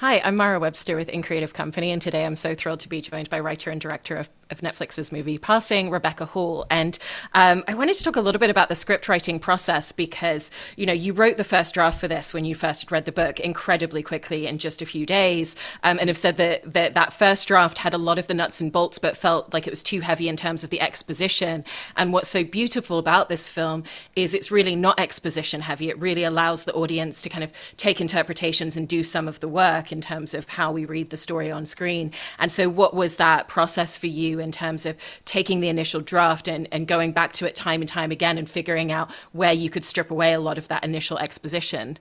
Hi, I'm Mara Webster with In Creative Company, and today I'm so thrilled to be joined by writer and director of, of Netflix's movie Passing, Rebecca Hall. And um, I wanted to talk a little bit about the script writing process because, you know, you wrote the first draft for this when you first read the book incredibly quickly in just a few days, um, and have said that, that that first draft had a lot of the nuts and bolts, but felt like it was too heavy in terms of the exposition. And what's so beautiful about this film is it's really not exposition heavy. It really allows the audience to kind of take interpretations and do some of the work work in terms of how we read the story on screen. And so, what was that process for you in terms of taking the initial draft and, and going back to it time and time again and figuring out where you could strip away a lot of that initial exposition?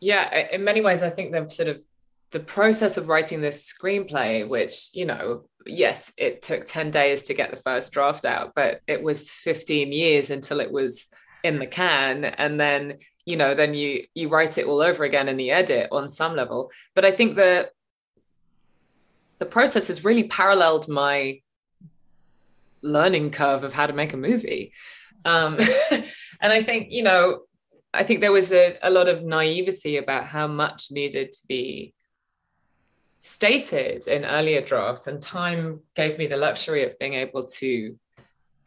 Yeah, in many ways, I think the sort of the process of writing this screenplay, which, you know, yes, it took 10 days to get the first draft out, but it was 15 years until it was in the can. And then you know then you you write it all over again in the edit on some level. But i think the the process has really paralleled my learning curve of how to make a movie. Um, and i think you know i think there was a, a lot of naivety about how much needed to be stated in earlier drafts. And time gave me the luxury of being able to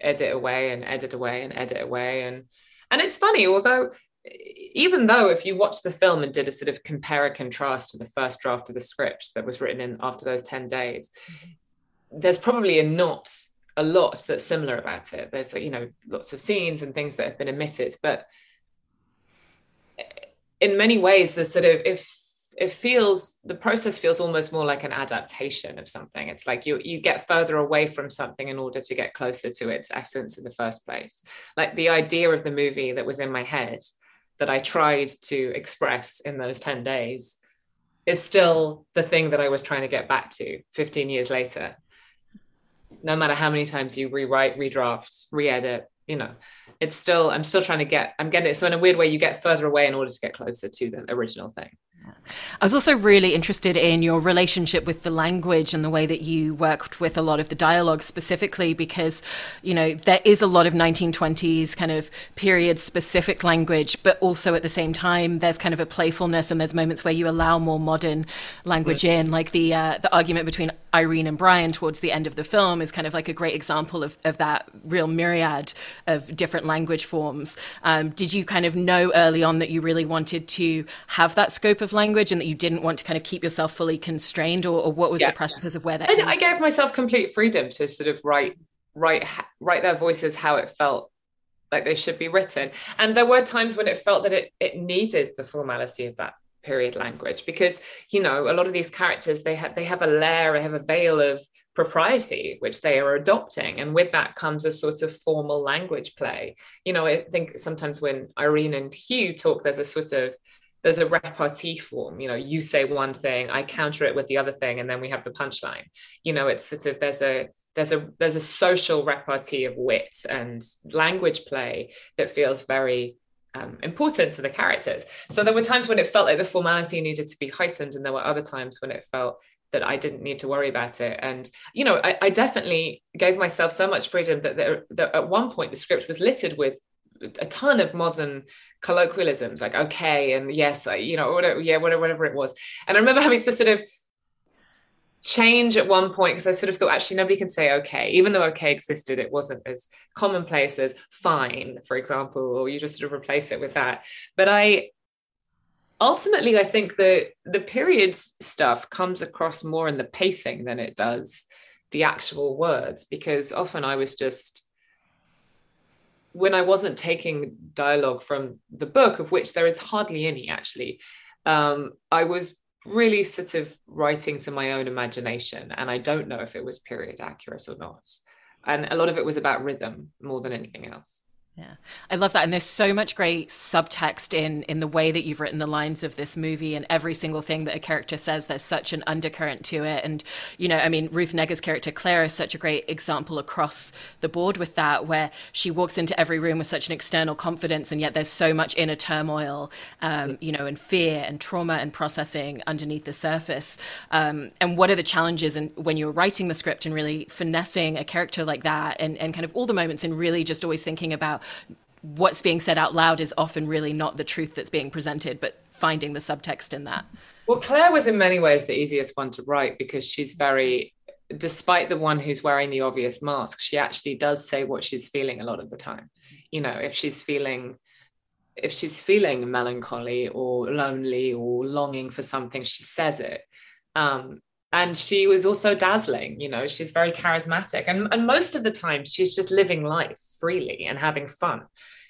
edit away and edit away and edit away. And and it's funny although even though if you watch the film and did a sort of compare and contrast to the first draft of the script that was written in after those 10 days mm-hmm. there's probably a not a lot that's similar about it. There's you know lots of scenes and things that have been omitted but in many ways the sort of if it feels the process feels almost more like an adaptation of something. It's like you you get further away from something in order to get closer to its essence in the first place. Like the idea of the movie that was in my head that I tried to express in those 10 days is still the thing that I was trying to get back to 15 years later. No matter how many times you rewrite, redraft, re-edit, you know, it's still, I'm still trying to get, I'm getting it. So in a weird way, you get further away in order to get closer to the original thing. I was also really interested in your relationship with the language and the way that you worked with a lot of the dialogue specifically because, you know, there is a lot of 1920s kind of period specific language, but also at the same time, there's kind of a playfulness and there's moments where you allow more modern language right. in, like the, uh, the argument between Irene and Brian towards the end of the film is kind of like a great example of, of that real myriad of different language forms. Um, did you kind of know early on that you really wanted to have that scope of language and that you didn't want to kind of keep yourself fully constrained, or, or what was yeah, the precipice yeah. of where that? I, I, gave myself complete freedom to sort of write, write, write their voices how it felt like they should be written, and there were times when it felt that it it needed the formality of that period language because you know a lot of these characters they have they have a layer they have a veil of propriety which they are adopting. And with that comes a sort of formal language play. You know i think sometimes when irene and hugh talk there's a sort of there's a repartee form. You know you say one thing i counter it with the other thing and then we have the punchline. You know it's sort of there's a there's a there's a social repartee of wit and language play that feels very um, important to the characters. So there were times when it felt like the formality needed to be heightened, and there were other times when it felt that I didn't need to worry about it. And you know, I, I definitely gave myself so much freedom that, there, that at one point the script was littered with a ton of modern colloquialisms like okay and yes I, you know whatever yeah whatever whatever it was and i remember having to sort of change at one point because I sort of thought actually nobody can say okay, even though okay existed, it wasn't as commonplace as fine, for example, or you just sort of replace it with that. But I ultimately I think the the periods stuff comes across more in the pacing than it does the actual words, because often I was just when I wasn't taking dialogue from the book, of which there is hardly any actually, um, I was really sort of writing to my own imagination. And I don't know if it was period accurate or not. And a lot of it was about rhythm more than anything else. Yeah. I love that. And there's so much great subtext in in the way that you've written the lines of this movie and every single thing that a character says, there's such an undercurrent to it. And, you know, I mean, Ruth Negga's character Clare is such a great example across the board with that, where she walks into every room with such an external confidence, and yet there's so much inner turmoil, um, you know, and fear and trauma and processing underneath the surface. Um, and what are the challenges and when you're writing the script and really finessing a character like that and, and kind of all the moments and really just always thinking about what's being said out loud is often really not the truth that's being presented, but finding the subtext in that. Well clare was in many ways the easiest one to write because she's very despite the one who's wearing the obvious mask she actually does say what she's feeling a lot of the time. You know if she's feeling if she's feeling melancholy or lonely or longing for something she says it. Um, and she was also dazzling you know she's very charismatic. And, and most of the time she's just living life freely and having fun.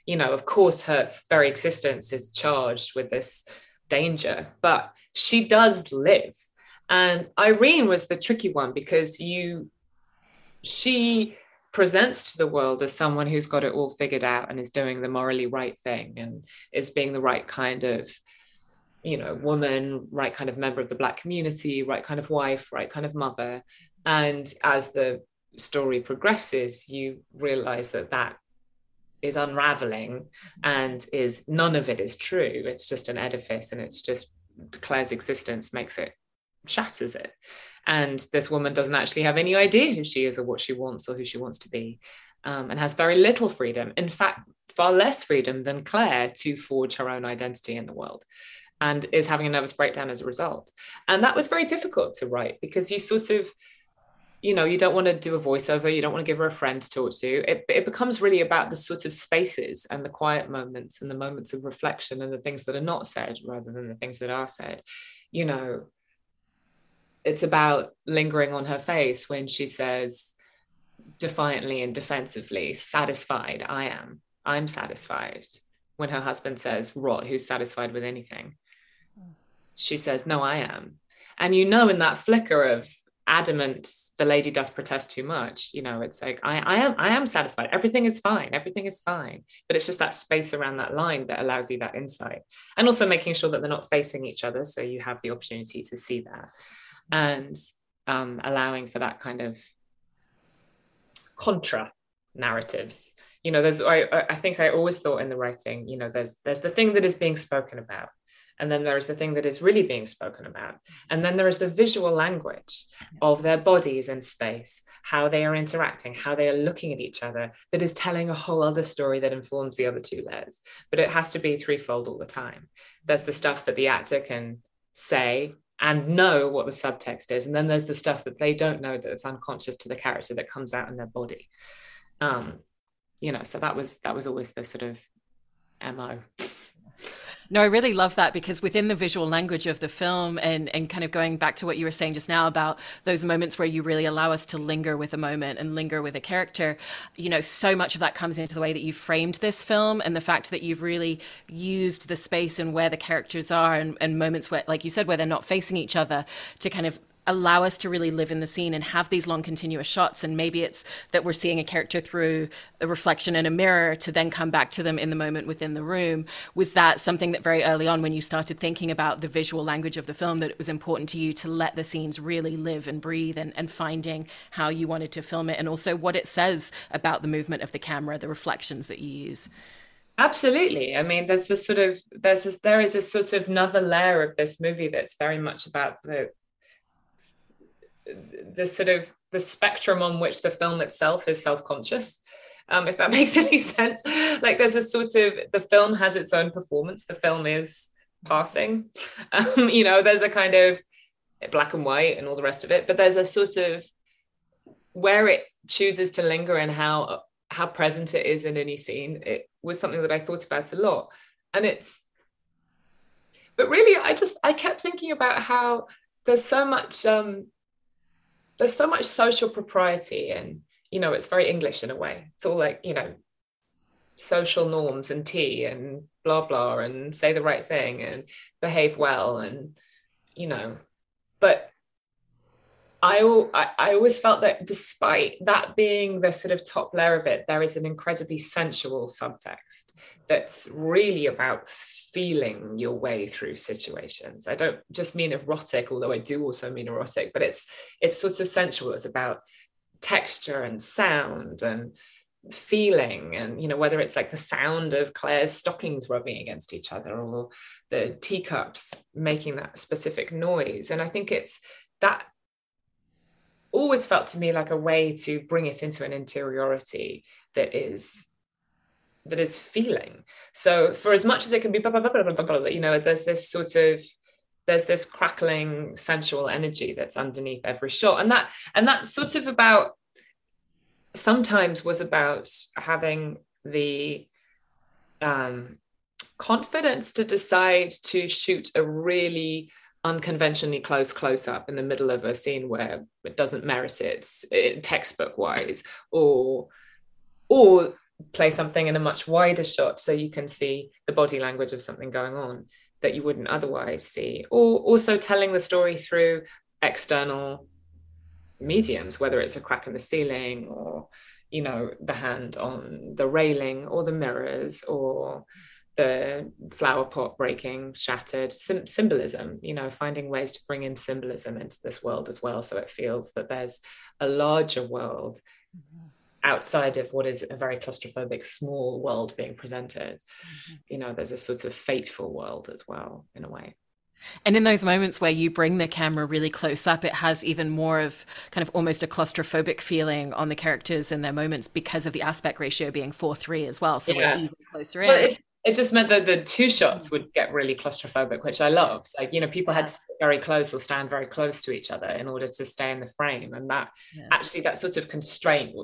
You know of course her very existence is charged with this danger but she does live. And irene was the tricky one because you she presents to the world as someone who's got it all figured out and is doing the morally right thing and is being the right kind of you know woman right kind of member of the black community right kind of wife right kind of mother. And as the story progresses you realize that that is unraveling and is none of it is true. It's just an edifice and it's just clare's existence makes it shatters it. And this woman doesn't actually have any idea who she is or what she wants or who she wants to be um, and has very little freedom. In fact far less freedom than clare to forge her own identity in the world and is having a nervous breakdown as a result. And that was very difficult to write because you sort of, you know, you don't want to do a voiceover, you don't want to give her a friend to talk to. It, it becomes really about the sort of spaces and the quiet moments and the moments of reflection and the things that are not said rather than the things that are said. You know, it's about lingering on her face when she says defiantly and defensively, satisfied, I am, I'm satisfied. When her husband says, Rot, who's satisfied with anything? She says, No, I am. And you know, in that flicker of adamant, the lady doth protest too much, you know, it's like, I, I am, I am satisfied. Everything is fine. Everything is fine. But it's just that space around that line that allows you that insight. And also making sure that they're not facing each other. So you have the opportunity to see that. And um, allowing for that kind of contra narratives you know there's I, I think i always thought in the writing you know there's there's the thing that is being spoken about and then there is the thing that is really being spoken about. And then there is the visual language of their bodies in space how they are interacting how they are looking at each other that is telling a whole other story that informs the other two layers. But it has to be threefold all the time. There's the stuff that the actor can say and know what the subtext is. And then there's the stuff that they don't know that it's unconscious to the character that comes out in their body. Um you know so that was that was always the sort of mo no, I really love that because within the visual language of the film and, and kind of going back to what you were saying just now about those moments where you really allow us to linger with a moment and linger with a character, you know, so much of that comes into the way that you framed this film and the fact that you've really used the space and where the characters are and, and moments where, like you said, where they're not facing each other to kind of allow us to really live in the scene and have these long continuous shots. And maybe it's that we're seeing a character through a reflection in a mirror to then come back to them in the moment within the room. Was that something that very early on when you started thinking about the visual language of the film that it was important to you to let the scenes really live and breathe and, and finding how you wanted to film it? And also what it says about the movement of the camera the reflections that you use. Absolutely. I mean there's this sort of there's this there is a sort of another layer of this movie that's very much about the the sort of the spectrum on which the film itself is self-conscious um, if that makes any sense. Like there's a sort of the film has its own performance. The film is passing. Um, you know there's a kind of black and white and all the rest of it but there's a sort of where it chooses to linger and how how present it is in any scene it was something that i thought about a lot. And it's but really i just i kept thinking about how there's so much um there's so much social propriety and you know it's very english in a way. It's all like you know social norms and tea and blah blah and say the right thing and behave well and you know but I, I always felt that despite that being the sort of top layer of it, there is an incredibly sensual subtext that's really about feeling your way through situations. I don't just mean erotic, although I do also mean erotic, but it's it's sort of sensual. It's about texture and sound and feeling and you know whether it's like the sound of clare's stockings rubbing against each other or the teacups making that specific noise and i think it's that always felt to me like a way to bring it into an interiority that is that is feeling. So for as much as it can be blah, blah, blah, you know there's this sort of there's this crackling sensual energy that's underneath every shot. And that and that's sort of about sometimes was about having the um, confidence to decide to shoot a really unconventionally close close up in the middle of a scene where it doesn't merit it, it textbook wise or or play something in a much wider shot so you can see the body language of something going on that you wouldn't otherwise see. Or also telling the story through external mediums whether it's a crack in the ceiling or you know the hand on the railing or the mirrors or the flower pot breaking shattered. Symbolism you know finding ways to bring in symbolism into this world as well so it feels that there's a larger world mm-hmm outside of what is a very claustrophobic small world being presented mm-hmm. you know there's a sort of fateful world as well in a way and in those moments where you bring the camera really close up, it has even more of kind of almost a claustrophobic feeling on the characters in their moments because of the aspect ratio being 4 3 as well. So yeah. we're even closer in it just meant that the two shots mm. would get really claustrophobic, which I loved. Like, you know, people had to sit very close or stand very close to each other in order to stay in the frame. And that yeah. actually, that sort of constraint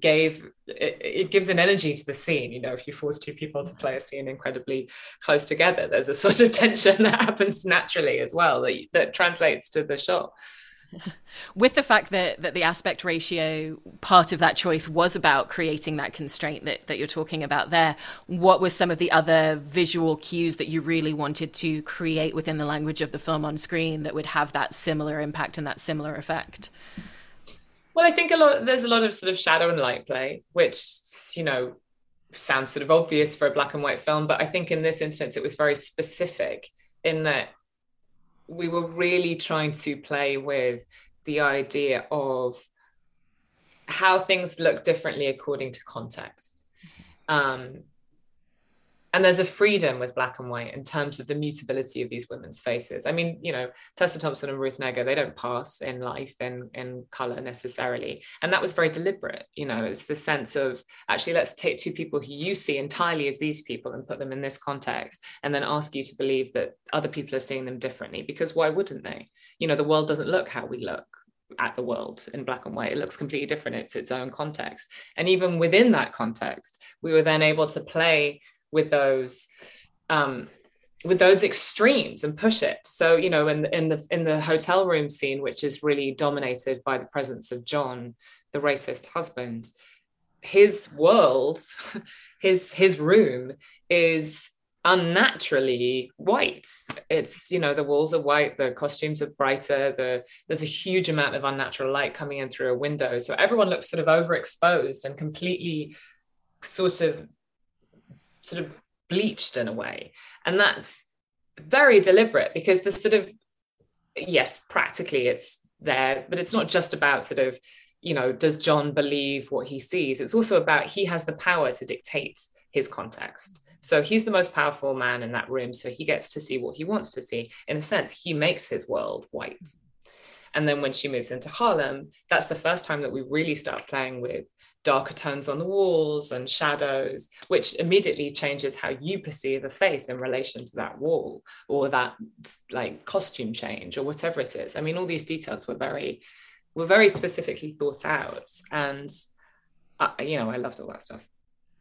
gave, it, it, gives an energy to the scene. You know, if you force two people to play a mm. scene incredibly close together, there's a sort of tension that happens naturally as well that, that translates to the shot. with the fact that that the aspect ratio part of that choice was about creating that constraint that, that you're talking about there what were some of the other visual cues that you really wanted to create within the language of the film on screen that would have that similar impact and that similar effect? Well i think a lot there's a lot of sort of shadow and light play which you know sounds sort of obvious for a black and white film but i think in this instance it was very specific in that we were really trying to play with the idea of how things look differently according to context. Um, and there's a freedom with black and white in terms of the mutability of these women's faces. I mean, you know, Tessa Thompson and Ruth Negga, they don't pass in life in, in color necessarily. And that was very deliberate. You know, it's the sense of actually, let's take two people who you see entirely as these people and put them in this context, and then ask you to believe that other people are seeing them differently. Because why wouldn't they? You know, the world doesn't look how we look at the world in black and white. It looks completely different. It's its own context. And even within that context, we were then able to play with those um, with those extremes and push it. So you know, in in the in the hotel room scene, which is really dominated by the presence of John, the racist husband, his world, his his room is unnaturally white it's you know the walls are white the costumes are brighter the there's a huge amount of unnatural light coming in through a window so everyone looks sort of overexposed and completely sort of sort of bleached in a way. And that's very deliberate because the sort of, yes, practically it's there, but it's not just about sort of, you know, does John believe what he sees? It's also about he has the power to dictate his context. So he's the most powerful man in that room. So he gets to see what he wants to see. In a sense, he makes his world white. And then when she moves into Harlem, that's the first time that we really start playing with darker tones on the walls and shadows, which immediately changes how you perceive a face in relation to that wall or that like costume change or whatever it is. I mean, all these details were very, were very specifically thought out, and I, you know, I loved all that stuff.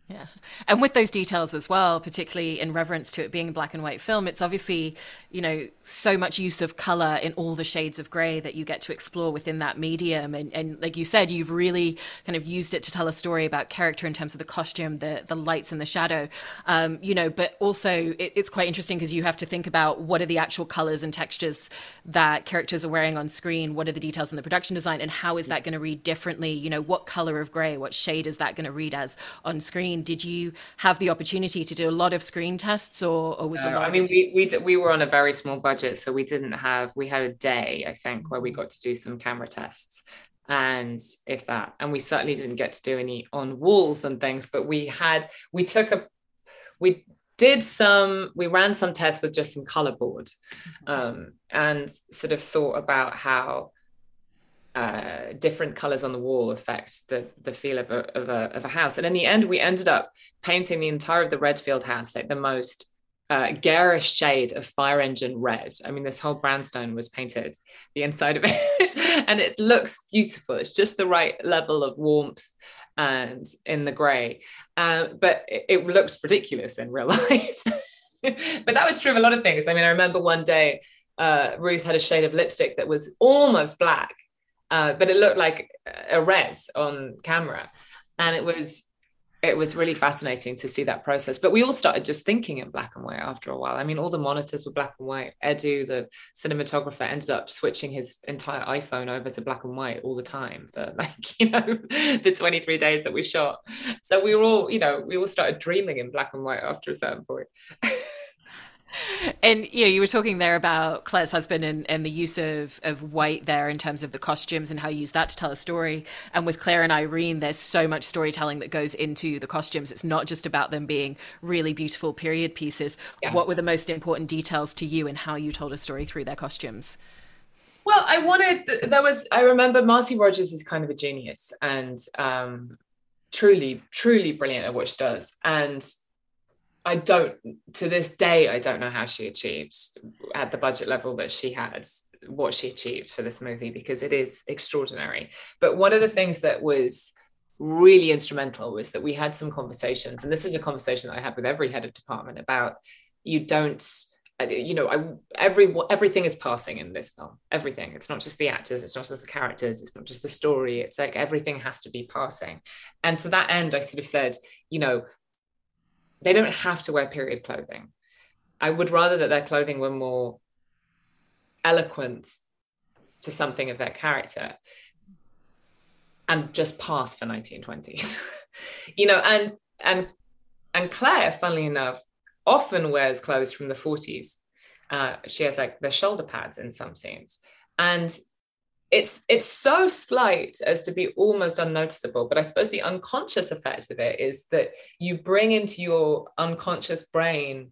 Yeah. And with those details as well, particularly in reverence to it being a black and white film, it's obviously, you know, so much use of color in all the shades of gray that you get to explore within that medium. And, and like you said, you've really kind of used it to tell a story about character in terms of the costume, the, the lights and the shadow, um, you know, but also it, it's quite interesting because you have to think about what are the actual colors and textures that characters are wearing on screen? What are the details in the production design? And how is that going to read differently? You know, what color of gray, what shade is that going to read as on screen? Screen, did you have the opportunity to do a lot of screen tests, or, or was no, it? I mean, we, we we were on a very small budget, so we didn't have. We had a day, I think, where we got to do some camera tests, and if that, and we certainly didn't get to do any on walls and things, but we had. We took a. We did some we ran some tests with just some color board mm-hmm. um, and sort of thought about how uh, different colors on the wall affect the the feel of a, of a of a house. And in the end, we ended up painting the entire of the Redfield house like the most uh, garish shade of fire engine red. I mean, this whole brownstone was painted the inside of it, and it looks beautiful. It's just the right level of warmth and in the grey, uh, but it, it looks ridiculous in real life. but that was true of a lot of things. I mean, I remember one day uh, Ruth had a shade of lipstick that was almost black, uh, but it looked like a red on camera, and it was it was really fascinating to see that process. But we all started just thinking in black and white after a while. I mean, all the monitors were black and white. Edu, the cinematographer, ended up switching his entire iPhone over to black and white all the time for like, you know, the 23 days that we shot. So we were all, you know, we all started dreaming in black and white after a certain point. and you know, you were talking there about Clare's husband and, and the use of, of white there in terms of the costumes and how you use that to tell a story. And with Clare and Irene, there's so much storytelling that goes into the costumes. It's not just about them being really beautiful period pieces. Yeah. What were the most important details to you and how you told a story through their costumes? Well, I wanted there was I remember Marci Rodgers is kind of a genius and um, truly, truly brilliant at what she does. And I don't to this day I don't know how she achieved at the budget level that she had what she achieved for this movie because it is extraordinary. But one of the things that was really instrumental was that we had some conversations and this is a conversation that I had with every head of department about you don't uh, you know I, every everything is passing in this film. Everything. It's not just the actors it's not just the characters it's not just the story it's like everything has to be passing. And to that end i sort of said you know they don't have to wear period clothing. I would rather that their clothing were more eloquent to something of their character and just pass for 1920s. you know, and and and Clare, funnily enough, often wears clothes from the 40s. Uh, she has like the shoulder pads in some scenes. And it's it's so slight as to be almost unnoticeable but i suppose the unconscious effect of it is that you bring into your unconscious brain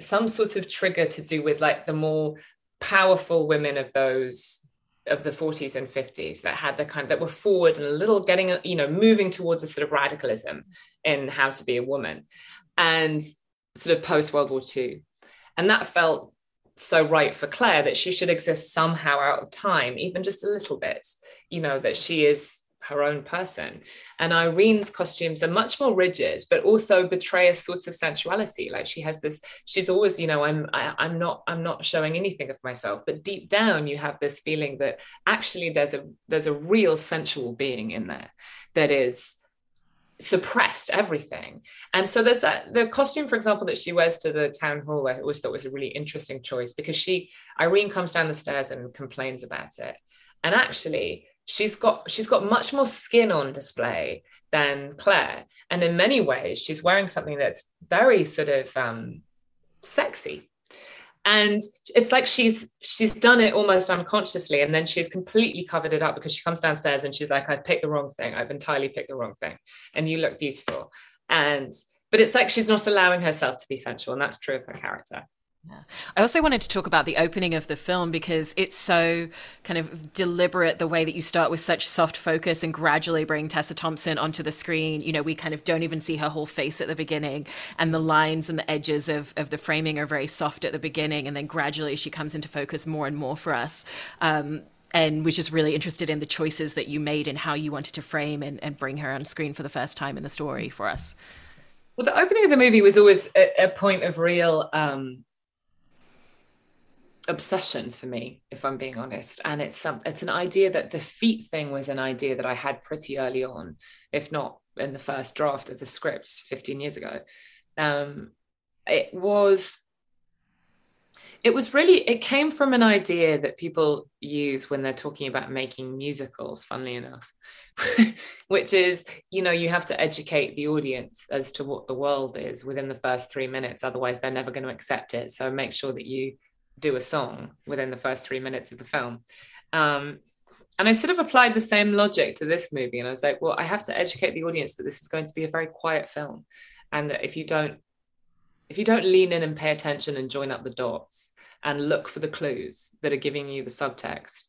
some sort of trigger to do with like the more powerful women of those of the 40s and 50s that had the kind that were forward and a little getting you know moving towards a sort of radicalism in how to be a woman and sort of post world war ii and that felt so right for Clare that she should exist somehow out of time, even just a little bit, you know, that she is her own person. And Irene's costumes are much more rigid, but also betray a sort of sensuality. Like she has this, she's always, you know, I'm I, am i am not, I'm not showing anything of myself. But deep down, you have this feeling that actually there's a there's a real sensual being in there that is suppressed everything. And so there's that the costume, for example, that she wears to the town hall, I always thought was a really interesting choice because she Irene comes down the stairs and complains about it. And actually, she's got she's got much more skin on display than Clare. And in many ways, she's wearing something that's very sort of um, sexy and it's like she's she's done it almost unconsciously. And then she's completely covered it up because she comes downstairs and she's like i've picked the wrong thing. I've entirely picked the wrong thing. And you look beautiful. And but it's like she's not allowing herself to be sensual. And that's true of her character yeah. I also wanted to talk about the opening of the film because it's so kind of deliberate the way that you start with such soft focus and gradually bring Tessa Thompson onto the screen. You know, we kind of don't even see her whole face at the beginning, and the lines and the edges of, of the framing are very soft at the beginning, and then gradually she comes into focus more and more for us. Um, and was just really interested in the choices that you made and how you wanted to frame and, and bring her on screen for the first time in the story for us. Well, the opening of the movie was always a, a point of real um, obsession for me, if I'm being honest. And it's some it's an idea that the feet thing was an idea that I had pretty early on, if not in the first draft of the scripts 15 years ago. Um, it was it was really it came from an idea that people use when they're talking about making musicals funnily enough which is you know you have to educate the audience as to what the world is within the first 3 minutes otherwise they're never going to accept it so make sure that you do a song within the first three minutes of the film. Um, and I sort of applied the same logic to this movie. And I was like, well, I have to educate the audience that this is going to be a very quiet film. And that if you don't, if you don't lean in and pay attention and join up the dots and look for the clues that are giving you the subtext,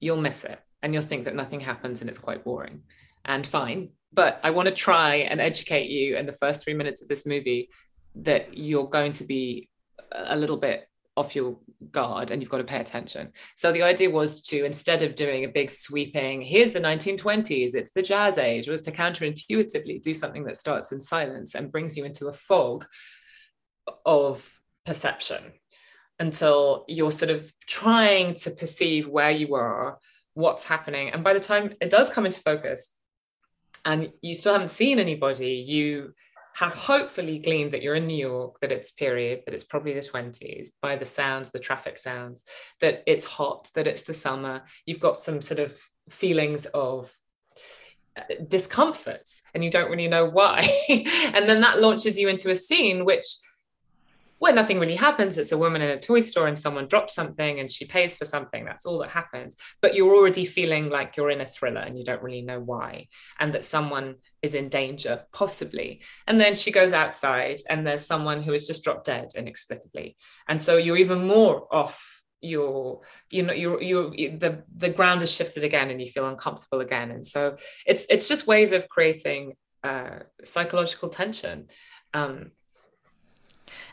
you'll miss it and you'll think that nothing happens and it's quite boring and fine. But I want to try and educate you in the first three minutes of this movie that you're going to be a little bit off your guard and you've got to pay attention. So the idea was to instead of doing a big sweeping, here's the 1920s, it's the jazz age, was to counterintuitively do something that starts in silence and brings you into a fog of perception until you're sort of trying to perceive where you are, what's happening. And by the time it does come into focus and you still haven't seen anybody, you have hopefully gleaned that you're in New York, that it's period, that it's probably the 20s by the sounds, the traffic sounds, that it's hot, that it's the summer. You've got some sort of feelings of uh, discomfort and you don't really know why. and then that launches you into a scene which where nothing really happens. It's a woman in a toy store and someone drops something and she pays for something. That's all that happens. But you're already feeling like you're in a thriller and you don't really know why, and that someone is in danger, possibly. And then she goes outside and there's someone who has just dropped dead inexplicably. And so you're even more off your you know you're you the the ground has shifted again and you feel uncomfortable again and so it's it's just ways of creating uh, psychological tension um,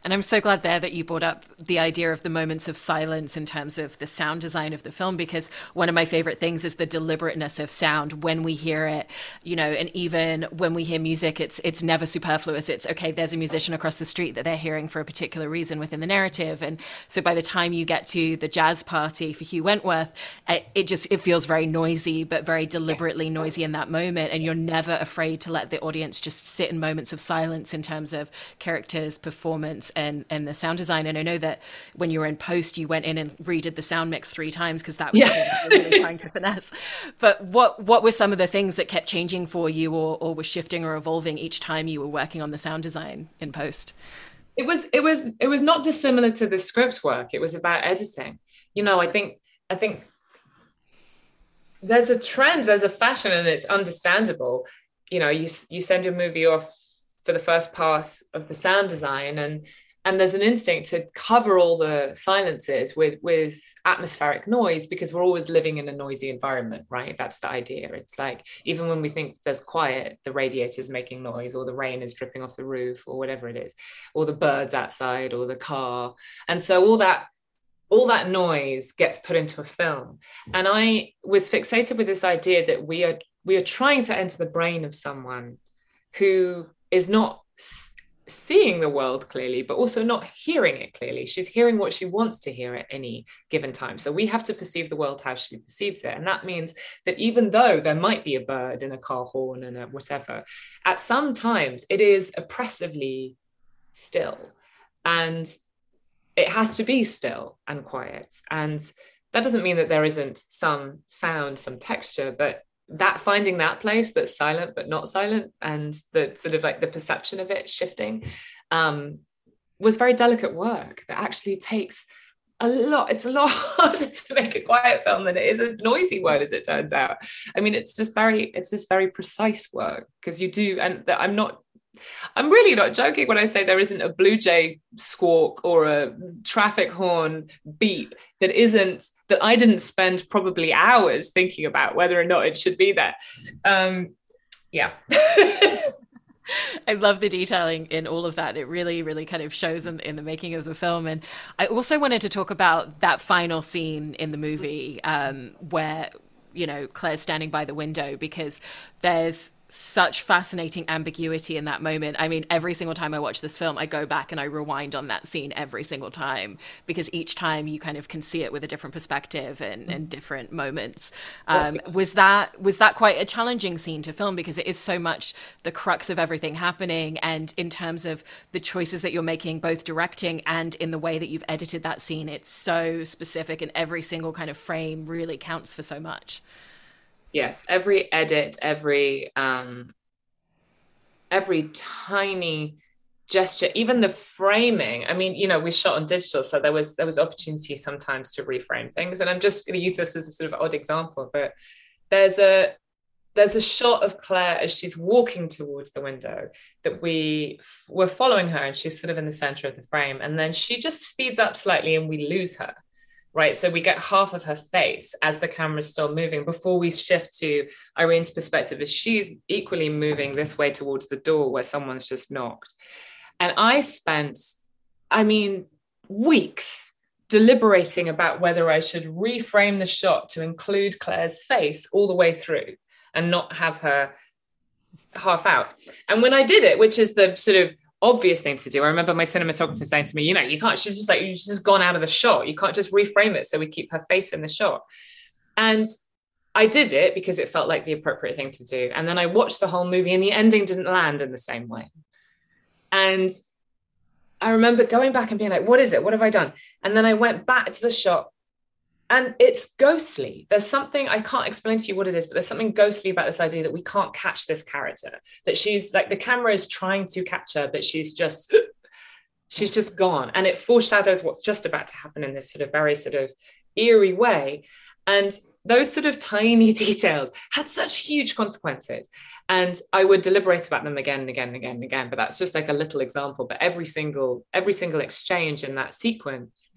and I'm so glad there that you brought up the idea of the moments of silence in terms of the sound design of the film, because one of my favorite things is the deliberateness of sound when we hear it, you know, and even when we hear music, it's it's never superfluous. It's okay, there's a musician across the street that they're hearing for a particular reason within the narrative. And so by the time you get to the jazz party for Hugh Wentworth, it, it just it feels very noisy, but very deliberately noisy in that moment. And you're never afraid to let the audience just sit in moments of silence in terms of characters, performance, and and the sound design. And I know that when you were in post, you went in and redid the sound mix three times because that was yeah. really trying to finesse. But what what were some of the things that kept changing for you, or or was shifting or evolving each time you were working on the sound design in post? It was it was it was not dissimilar to the script work. It was about editing. You know, I think I think there's a trend, there's a fashion, and it's understandable. You know, you you send your movie off for the first pass of the sound design. And and there's an instinct to cover all the silences with with atmospheric noise because we're always living in a noisy environment right? That's the idea. It's like even when we think there's quiet the radiator's making noise or the rain is dripping off the roof or whatever it is or the birds outside or the car. And so all that all that noise gets put into a film. And i was fixated with this idea that we are we are trying to enter the brain of someone who is not seeing the world clearly, but also not hearing it clearly. She's hearing what she wants to hear at any given time. So we have to perceive the world how she perceives it. And that means that even though there might be a bird and a car horn and a whatever, at some times it is oppressively still. And it has to be still and quiet. And that doesn't mean that there isn't some sound, some texture, but that finding that place that's silent but not silent and the sort of like the perception of it shifting um, was very delicate work that actually takes a lot it's a lot harder to make a quiet film than it is a noisy one as it turns out. I mean it's just very it's just very precise work because you do and that i'm not I'm really not joking when I say there isn't a blue jay squawk or a traffic horn beep that isn't that I didn't spend probably hours thinking about whether or not it should be there. Um, yeah. I love the detailing in all of that. It really, really kind of shows in, in, the making of the film. And I also wanted to talk about that final scene in the movie um, where, you know, Clare's standing by the window because there's such fascinating ambiguity in that moment. I mean, every single time I watch this film, I go back and I rewind on that scene every single time because each time you kind of can see it with a different perspective and, and different moments. Um, was that was that quite a challenging scene to film because it is so much the crux of everything happening, and in terms of the choices that you're making, both directing and in the way that you've edited that scene, it's so specific, and every single kind of frame really counts for so much yes every edit every um every tiny gesture even the framing. I mean you know we shot on digital so there was there was opportunity sometimes to reframe things. And i'm just going to use this as a sort of odd example but there's a there's a shot of clare as she's walking towards the window that we were following her and she's sort of in the center of the frame. And then she just speeds up slightly and we lose her right? So we get half of her face as the camera's still moving before we shift to Irene's perspective as she's equally moving this way towards the door where someone's just knocked. And I spent, I mean, weeks deliberating about whether I should reframe the shot to include Clare's face all the way through and not have her half out. And when I did it, which is the sort of obvious thing to do. I remember my cinematographer saying to me, you know, you can't, she's just like, she's just gone out of the shot. You can't just reframe it so we keep her face in the shot. And I did it because it felt like the appropriate thing to do. And then I watched the whole movie and the ending didn't land in the same way. And I remember going back and being like, what is it? What have I done? And then I went back to the shot and it's ghostly. There's something I can't explain to you what it is, but there's something ghostly about this idea that we can't catch this character. That she's like the camera is trying to catch her, but she's just she's just gone, and it foreshadows what's just about to happen in this sort of very sort of eerie way. And those sort of tiny details had such huge consequences. And I would deliberate about them again and again and again and again. But that's just like a little example. But every single every single exchange in that sequence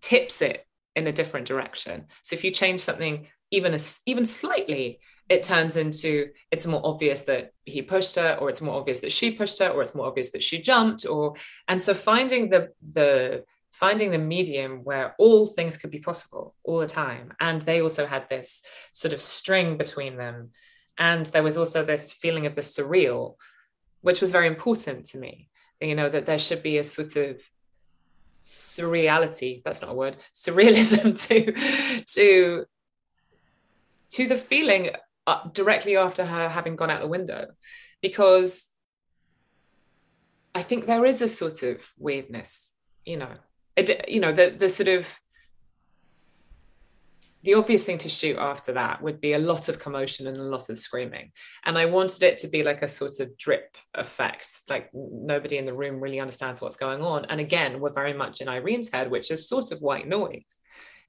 tips it in a different direction. So if you change something even a, even slightly, it turns into it's more obvious that he pushed her, or it's more obvious that she pushed her, or it's more obvious that she jumped, or and so finding the the finding the medium where all things could be possible all the time. And they also had this sort of string between them. And there was also this feeling of the surreal, which was very important to me. You know, that there should be a sort of surreality that's not a word surrealism to to to the feeling uh, directly after her having gone out the window. Because i think there is a sort of weirdness you know. It, you know the the sort of the obvious thing to shoot after that would be a lot of commotion and a lot of screaming. And I wanted it to be like a sort of drip effect, like nobody in the room really understands what's going on. And again, we're very much in Irene's head, which is sort of white noise,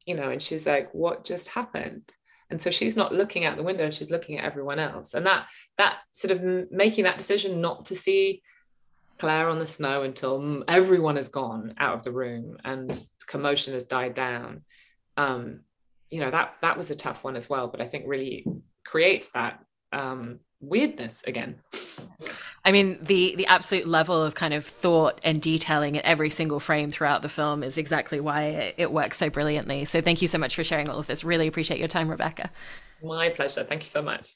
you know, and she's like, what just happened? And so she's not looking out the window, she's looking at everyone else. And that that sort of making that decision not to see Clare on the snow until everyone has gone out of the room and commotion has died down. Um, you know that that was a tough one as well but i think really creates that um weirdness again. I mean the the absolute level of kind of thought and detailing at every single frame throughout the film is exactly why it, it works so brilliantly. So thank you so much for sharing all of this. Really appreciate your time rebecca. My pleasure. Thank you so much